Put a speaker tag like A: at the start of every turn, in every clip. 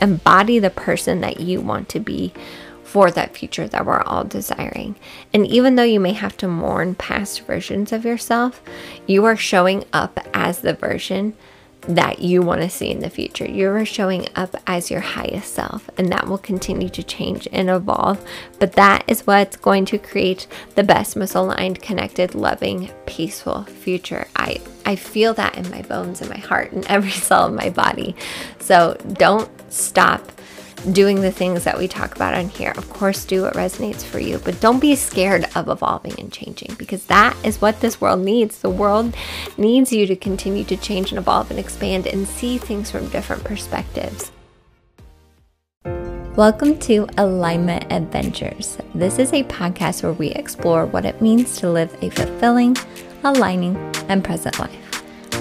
A: embody the person that you want to be for that future that we're all desiring. And even though you may have to mourn past versions of yourself, you are showing up as the version that you want to see in the future. You're showing up as your highest self, and that will continue to change and evolve. But that is what's going to create the best, most aligned, connected, loving, peaceful future. I, I feel that in my bones, in my heart, in every cell of my body. So don't stop doing the things that we talk about on here. Of course, do what resonates for you, but don't be scared of evolving and changing because that is what this world needs. The world needs you to continue to change and evolve and expand and see things from different perspectives. Welcome to Alignment Adventures. This is a podcast where we explore what it means to live a fulfilling, aligning, and present life.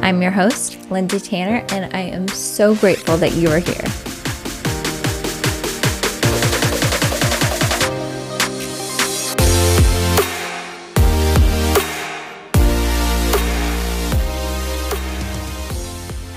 A: I'm your host, Lindsay Tanner, and I am so grateful that you are here.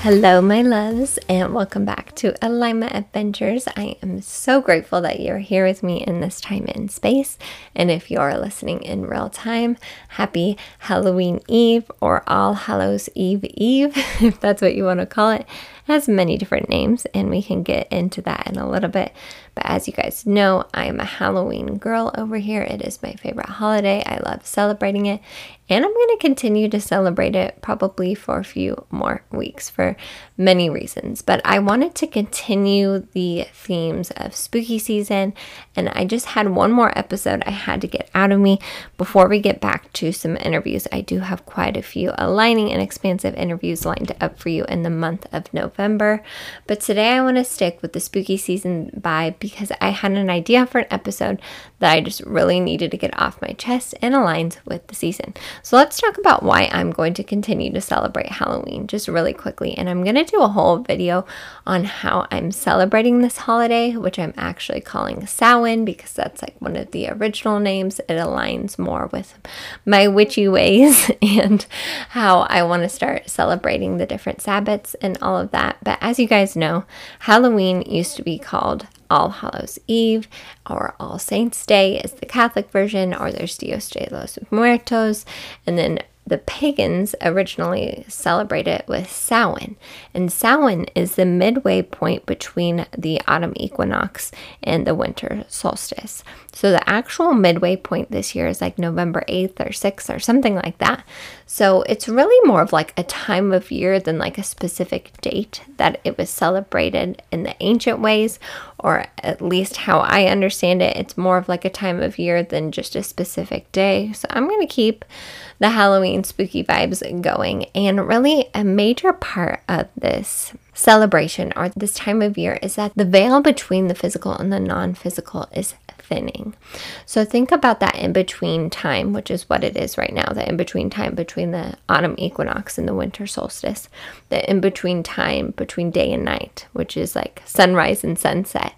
A: Hello, my loves, and welcome back to Alignment Adventures. I am so grateful that you're here with me in this time and space. And if you're listening in real time, happy Halloween Eve or All Hallows Eve Eve, if that's what you want to call it. it has many different names, and we can get into that in a little bit. But as you guys know, I am a Halloween girl over here. It is my favorite holiday. I love celebrating it, and I'm going to continue to celebrate it probably for a few more weeks for many reasons. But I wanted to continue the themes of spooky season. And I just had one more episode I had to get out of me before we get back to some interviews. I do have quite a few aligning and expansive interviews lined up for you in the month of November. But today I want to stick with the spooky season vibe because I had an idea for an episode that I just really needed to get off my chest and aligns with the season. So let's talk about why I'm going to continue to celebrate Halloween just really quickly. And I'm going to do a whole video on how I'm celebrating this holiday, which I'm actually calling Samhain because that's like one of the original names. It aligns more with my witchy ways and how I want to start celebrating the different Sabbats and all of that. But as you guys know, Halloween used to be called all Hallows Eve or All Saints Day is the Catholic version, or there's Dios de los Muertos, and then the pagans originally celebrate it with Samhain, and Samhain is the midway point between the autumn equinox and the winter solstice. So the actual midway point this year is like November 8th or 6th or something like that. So it's really more of like a time of year than like a specific date that it was celebrated in the ancient ways, or at least how I understand it. It's more of like a time of year than just a specific day. So I'm going to keep the Halloween spooky vibes going. And really, a major part of this celebration or this time of year is that the veil between the physical and the non physical is thinning. So think about that in between time, which is what it is right now the in between time between the autumn equinox and the winter solstice, the in between time between day and night, which is like sunrise and sunset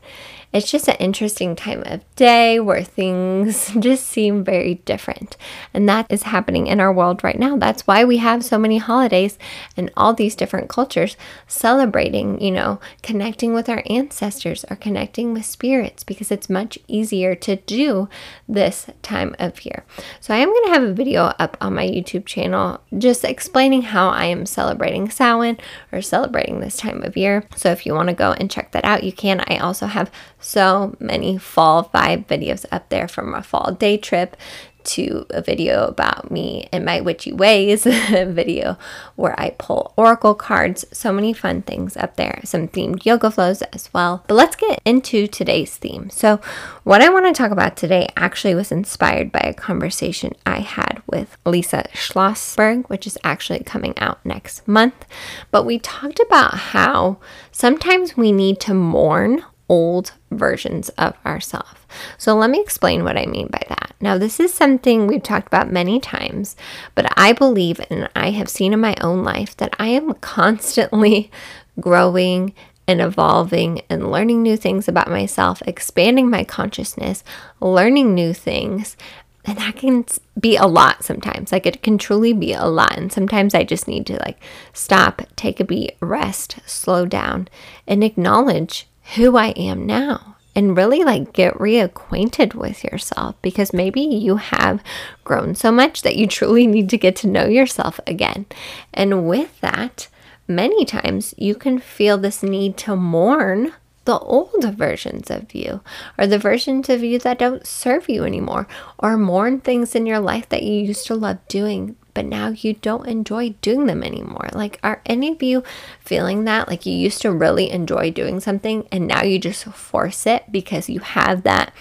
A: it's just an interesting time of day where things just seem very different. And that is happening in our world right now. That's why we have so many holidays and all these different cultures celebrating, you know, connecting with our ancestors or connecting with spirits because it's much easier to do this time of year. So I am going to have a video up on my YouTube channel just explaining how I am celebrating Samhain or celebrating this time of year. So if you want to go and check that out, you can. I also have so many fall vibe videos up there from a fall day trip to a video about me and my witchy ways, a video where I pull oracle cards, so many fun things up there, some themed yoga flows as well. But let's get into today's theme. So, what I want to talk about today actually was inspired by a conversation I had with Lisa Schlossberg, which is actually coming out next month. But we talked about how sometimes we need to mourn old versions of ourselves. So, let me explain what I mean by that. Now, this is something we've talked about many times, but I believe and I have seen in my own life that I am constantly growing and evolving and learning new things about myself, expanding my consciousness, learning new things. And that can be a lot sometimes. Like it can truly be a lot. And sometimes I just need to like stop, take a beat, rest, slow down, and acknowledge who I am now and really like get reacquainted with yourself because maybe you have grown so much that you truly need to get to know yourself again. And with that, many times you can feel this need to mourn the old versions of you or the versions of you that don't serve you anymore or mourn things in your life that you used to love doing but now you don't enjoy doing them anymore. Like, are any of you feeling that? Like, you used to really enjoy doing something and now you just force it because you have that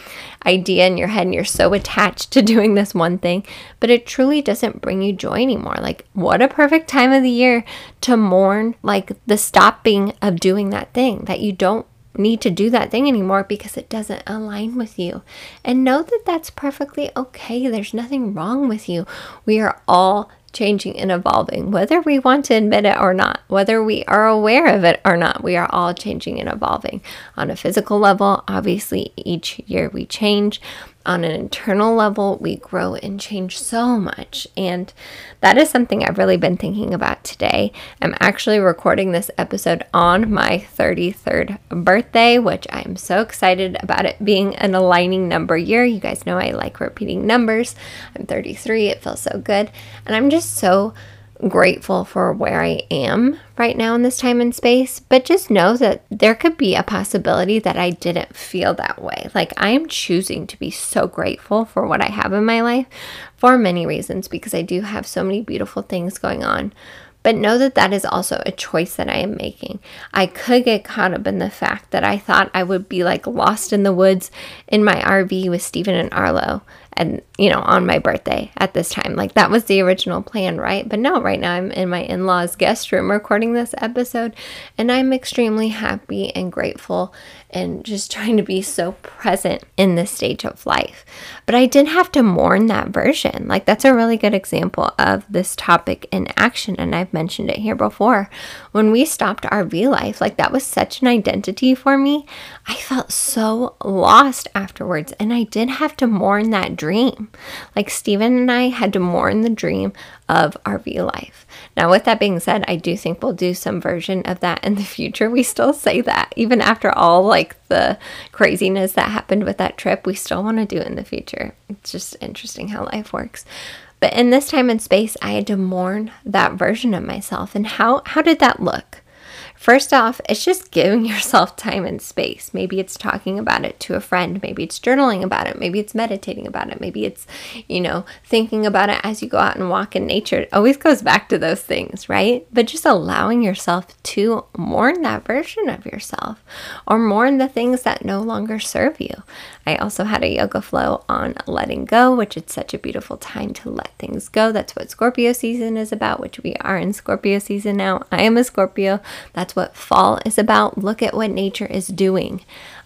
A: idea in your head and you're so attached to doing this one thing, but it truly doesn't bring you joy anymore. Like, what a perfect time of the year to mourn, like, the stopping of doing that thing that you don't need to do that thing anymore because it doesn't align with you. And know that that's perfectly okay. There's nothing wrong with you. We are all changing and evolving, whether we want to admit it or not, whether we are aware of it or not. We are all changing and evolving on a physical level. Obviously, each year we change, on an internal level, we grow and change so much. And that is something I've really been thinking about today. I'm actually recording this episode on my 33rd birthday, which I'm so excited about it being an aligning number year. You guys know I like repeating numbers. I'm 33, it feels so good. And I'm just so grateful for where I am right now in this time and space, but just know that there could be a possibility that I didn't feel that way. Like I am choosing to be so grateful for what I have in my life for many reasons because I do have so many beautiful things going on. But know that that is also a choice that I am making. I could get caught up in the fact that I thought I would be like lost in the woods in my RV with Stephen and Arlo and you know on my birthday at this time. Like that was the original plan right? But no right now i'm in my in-laws guest room recording this episode and i'm extremely happy and grateful and just trying to be so present in this stage of life. But i didn't have to mourn that version. Like that's a really good example of this topic in action and i've mentioned it here before. When we stopped rv life like that was such an identity for me. I felt so lost afterwards and i did have to mourn that dream. Like Stephen and I had to mourn the dream of RV life. Now, with that being said, I do think we'll do some version of that in the future. We still say that, even after all like the craziness that happened with that trip, we still want to do it in the future. It's just interesting how life works. But in this time and space, I had to mourn that version of myself. And how how did that look? First off, it's just giving yourself time and space. Maybe it's talking about it to a friend. Maybe it's journaling about it. Maybe it's meditating about it. Maybe it's, you know, thinking about it as you go out and walk in nature. It always goes back to those things, right? But just allowing yourself to mourn that version of yourself or mourn the things that no longer serve you. I also had a yoga flow on letting go, which is such a beautiful time to let things go. That's what Scorpio season is about, which we are in Scorpio season now. I am a Scorpio. That's what fall is about. Look at what nature is doing.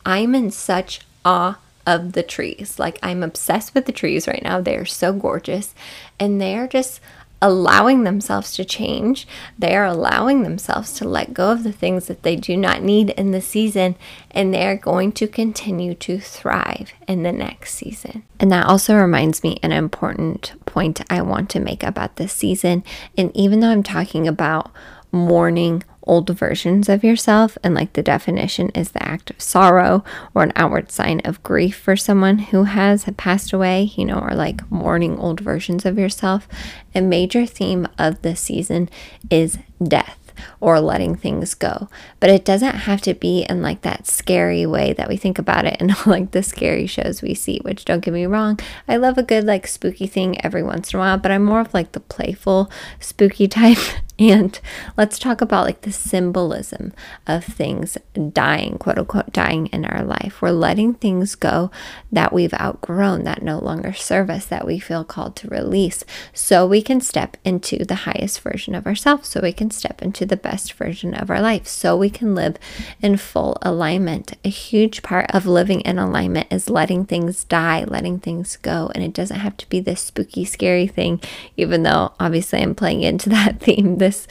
A: I'm in such awe of the trees. Like, I'm obsessed with the trees right now. They are so gorgeous. And they're just allowing themselves to change. They are allowing themselves to let go of the things that they do not need in the season, and they are going to continue to thrive in the next season. And that also reminds me an important point I want to make about this season. And even though I'm talking about mourning old versions of yourself. And like the definition is the act of sorrow or an outward sign of grief for someone who has passed away, you know, or like mourning old versions of yourself. A major theme of this season is death or letting things go. But it doesn't have to be in like that scary way that we think about it in like the scary shows we see, which don't get me wrong, I love a good like spooky thing every once in a while, but I'm more of like the playful spooky type. And let's talk about like the symbolism of things dying, quote unquote, dying in our life. We're letting things go that we've outgrown, that no longer serve us, that we feel called to release, so we can step into the highest version of ourselves, so we can step into the best version of our life, so we can live in full alignment. A huge part of living in alignment is letting things die, letting things go. And it doesn't have to be this spooky, scary thing, even though obviously I'm playing into that theme this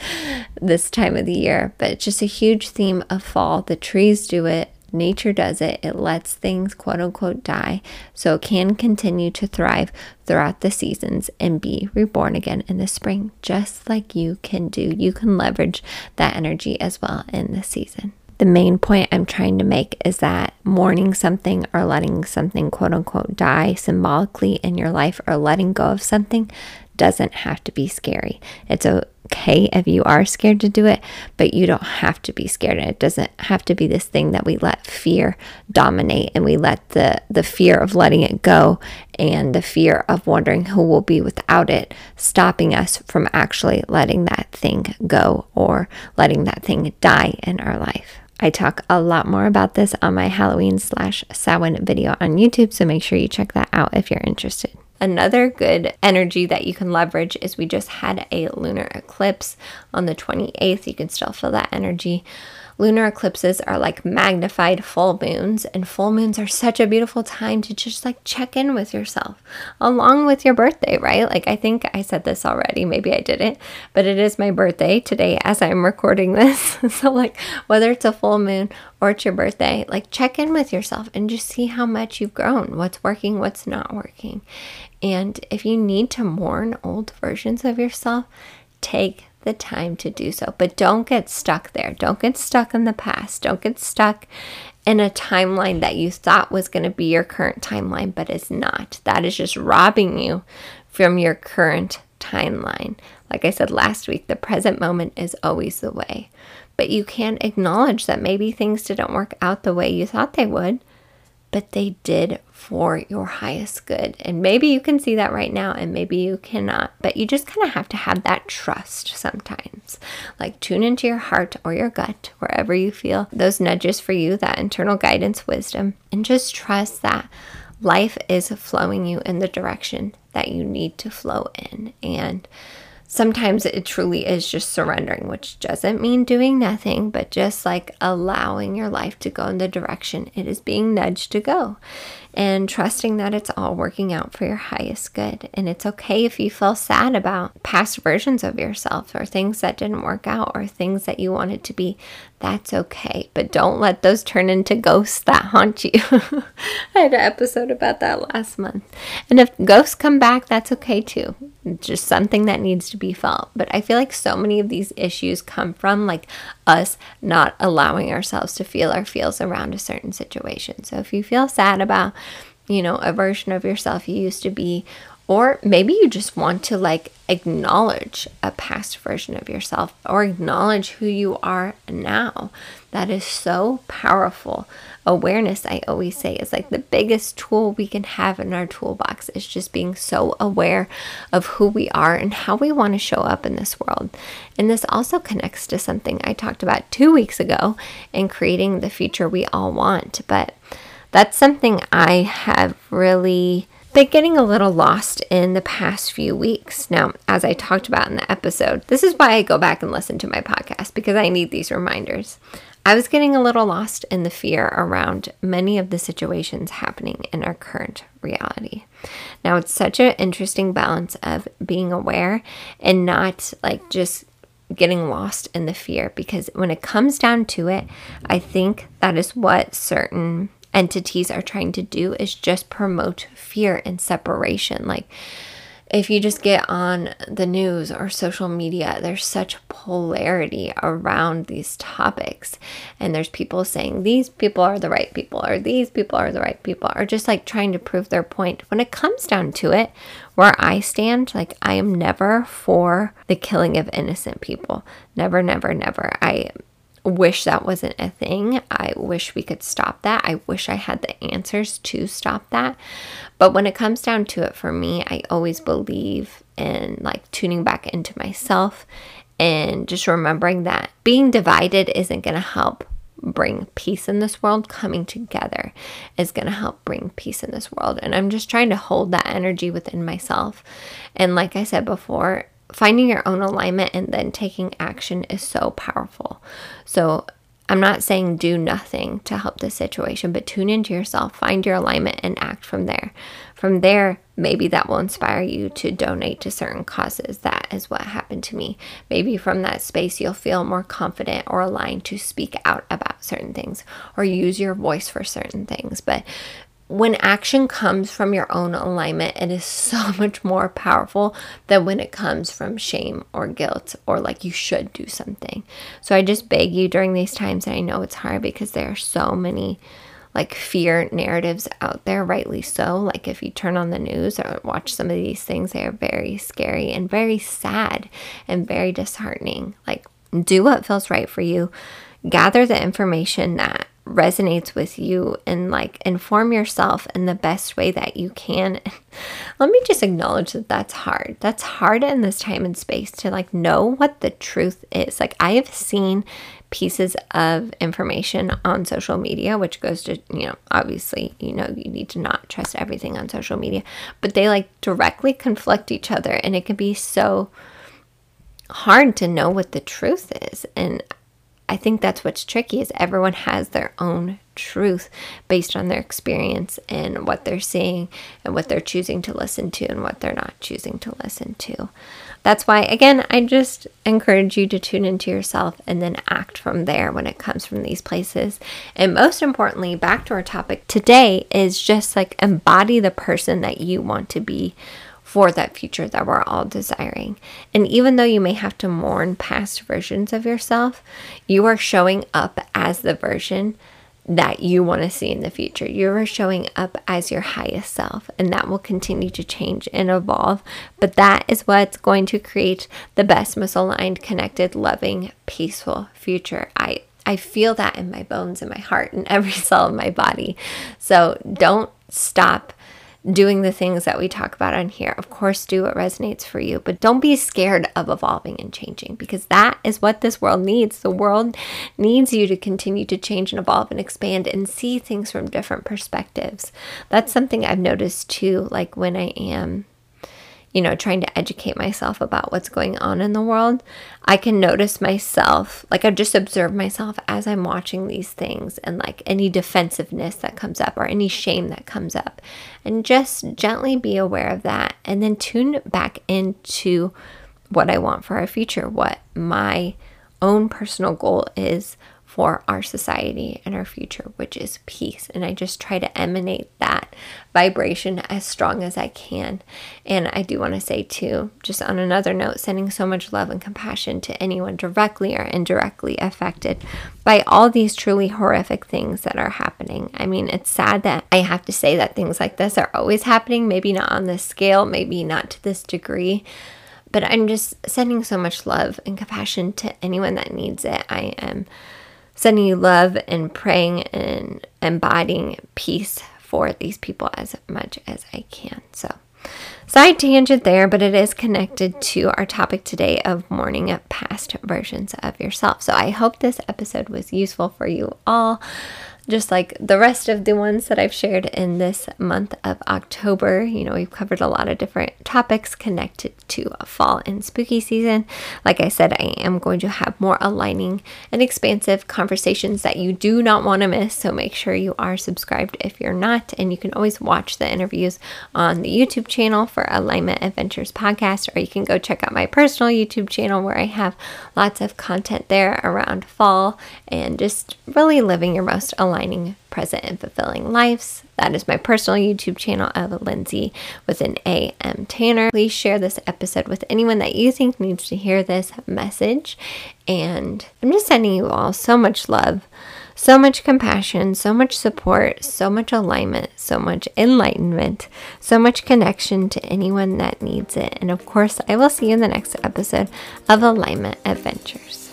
A: this time of the year. But it's just a huge theme of fall. The trees do it. Nature does it. It lets things quote unquote die so it can continue to thrive throughout the seasons and be reborn again in the spring, just like you can do. You can leverage that energy as well in the season. the main point I'm trying to make is that mourning something or letting something quote unquote die symbolically in your life or letting go of something doesn't have to be scary. It's okay if you are scared to do it, but you don't have to be scared. And it doesn't have to be this thing that we let fear dominate and we let the, the fear of letting it go and the fear of wondering who will be without it stopping us from actually letting that thing go or letting that thing die in our life. I talk a lot more about this on my Halloween slash Samhain video on YouTube, so make sure you check that out if you're interested. Another good energy that you can leverage is we just had a lunar eclipse on the 28th. You can still feel that energy. Lunar eclipses are like magnified full moons, and full moons are such a beautiful time to just like check in with yourself along with your birthday, right? Like, I think I said this already, maybe I didn't, but it is my birthday today as I'm recording this. so, like, whether it's a full moon or it's your birthday, like, check in with yourself and just see how much you've grown, what's working, what's not working. And if you need to mourn old versions of yourself, take the time to do so. But don't get stuck there. Don't get stuck in the past. Don't get stuck in a timeline that you thought was going to be your current timeline, but is not. That is just robbing you from your current timeline. Like I said last week, the present moment is always the way. But you can acknowledge that maybe things didn't work out the way you thought they would but they did for your highest good. And maybe you can see that right now, and maybe you cannot, but you just kind of have to have that trust sometimes. Like tune into your heart or your gut, wherever you feel those nudges for you, that internal guidance, wisdom, and just trust that life is flowing you in the direction that you need to flow in. And sometimes it truly is just surrendering, which doesn't mean doing nothing, but just like allowing your life to go in the direction it is being nudged to go and trusting that it's all working out for your highest good. And it's okay if you feel sad about past versions of yourself or things that didn't work out or things that you wanted to be. That's okay. But don't let those turn into ghosts that haunt you. I had an episode about that last month. And if ghosts come back, that's okay too. It's just something that needs to be felt. But I feel like so many of these issues come from like us not allowing ourselves to feel our feels around a certain situation. So if you feel sad about you know, a version of yourself you used to be. Or maybe you just want to like acknowledge a past version of yourself or acknowledge who you are now. That is so powerful. Awareness, I always say, is like the biggest tool we can have in our toolbox, is just being so aware of who we are and how we want to show up in this world. And this also connects to something I talked about two weeks ago in creating the future we all want. But that's something I have really been getting a little lost in the past few weeks. Now, as I talked about in the episode, this is why I go back and listen to my podcast because I need these reminders. I was getting a little lost in the fear around many of the situations happening in our current reality. Now, it's such an interesting balance of being aware and not like just getting lost in the fear because when it comes down to it, I think that is what certain entities are trying to do is just promote fear and separation. Like, if you just get on the news or social media, there's such polarity around these topics. And there's people saying these people are the right people, or these people are the right people, or just like trying to prove their point. When it comes down to it, where I stand, like I am never for the killing of innocent people. Never, never, never. I wish that wasn't a thing. I wish we could stop that. I wish I had the answers to stop that. But when it comes down to it for me, I always believe in like tuning back into myself and just remembering that being divided isn't going to help bring peace in this world. Coming together is going to help bring peace in this world. And I'm just trying to hold that energy within myself. And like I said before, finding your own alignment and then taking action is so powerful. So, I'm not saying do nothing to help the situation, but tune into yourself, find your alignment, and act from there. From there, maybe that will inspire you to donate to certain causes. That is what happened to me. Maybe from that space, you'll feel more confident or aligned to speak out about certain things or use your voice for certain things. But when action comes from your own alignment, it is so much more powerful than when it comes from shame or guilt or like you should do something. So I just beg you during these times, and I know it's hard because there are so many like fear narratives out there, rightly so. Like if you turn on the news or watch some of these things, they are very scary and very sad and very disheartening. Like do what feels right for you. Gather the information that resonates with you and like inform yourself in the best way that you can. Let me just acknowledge that that's hard. That's hard in this time and space to like know what the truth is. Like I have seen pieces of information on social media, which goes to, you know, obviously, you know, you need to not trust everything on social media, but they like directly conflict each other and it can be so hard to know what the truth is. And I think that's what's tricky is everyone has their own truth based on their experience and what they're seeing and what they're choosing to listen to and what they're not choosing to listen to. That's why again, I just encourage you to tune into yourself and then act from there when it comes from these places. And most importantly, back to our topic today is just like embody the person that you want to be for that future that we're all desiring. And even though you may have to mourn past versions of yourself, you are showing up as the version that you want to see in the future. You are showing up as your highest self, and that will continue to change and evolve. But that is what's going to create the best, most aligned, connected, loving, peaceful future. I I feel that in my bones, in my heart, in every cell of my body. So don't stop doing the things that we talk about on here. Of course, do what resonates for you, but don't be scared of evolving and changing because that is what this world needs. The world needs you to continue to change and evolve and expand and see things from different perspectives. That's something I've noticed too, like when I am you know, trying to educate myself about what's going on in the world, I can notice myself, like I just observe myself as I'm watching these things and like any defensiveness that comes up or any shame that comes up. And just gently be aware of that and then tune back into what I want for our future, what my own personal goal is for our society and our future, which is peace. And I just try to emanate that vibration as strong as I can. And I do want to say, too, just on another note, sending so much love and compassion to anyone directly or indirectly affected by all these truly horrific things that are happening. I mean, it's sad that I have to say that things like this are always happening, maybe not on this scale, maybe not to this degree but I'm just sending so much love and compassion to anyone that needs it. I am sending you love and praying and embodying peace for these people as much as I can. So, side tangent there, but it is connected to our topic today of mourning past versions of yourself. So, I hope this episode was useful for you all just like the rest of the ones that I've shared in this month of October. You know, we've covered a lot of different topics connected to fall and spooky season. Like I said, I am going to have more aligning and expansive conversations that you do not want to miss. So make sure you are subscribed if you're not. And you can always watch the interviews on the YouTube channel for Alignment Adventures podcast, or you can go check out my personal YouTube channel where I have lots of content there around fall and just really living your most aligned aligning, present, and fulfilling lives. That is my personal YouTube channel of Lindsay with an A.M. Tanner. Please share this episode with anyone that you think needs to hear this message. And I'm just sending you all so much love, so much compassion, so much support, so much alignment, so much enlightenment, so much connection to anyone that needs it. And of course, I will see you in the next episode of Alignment Adventures.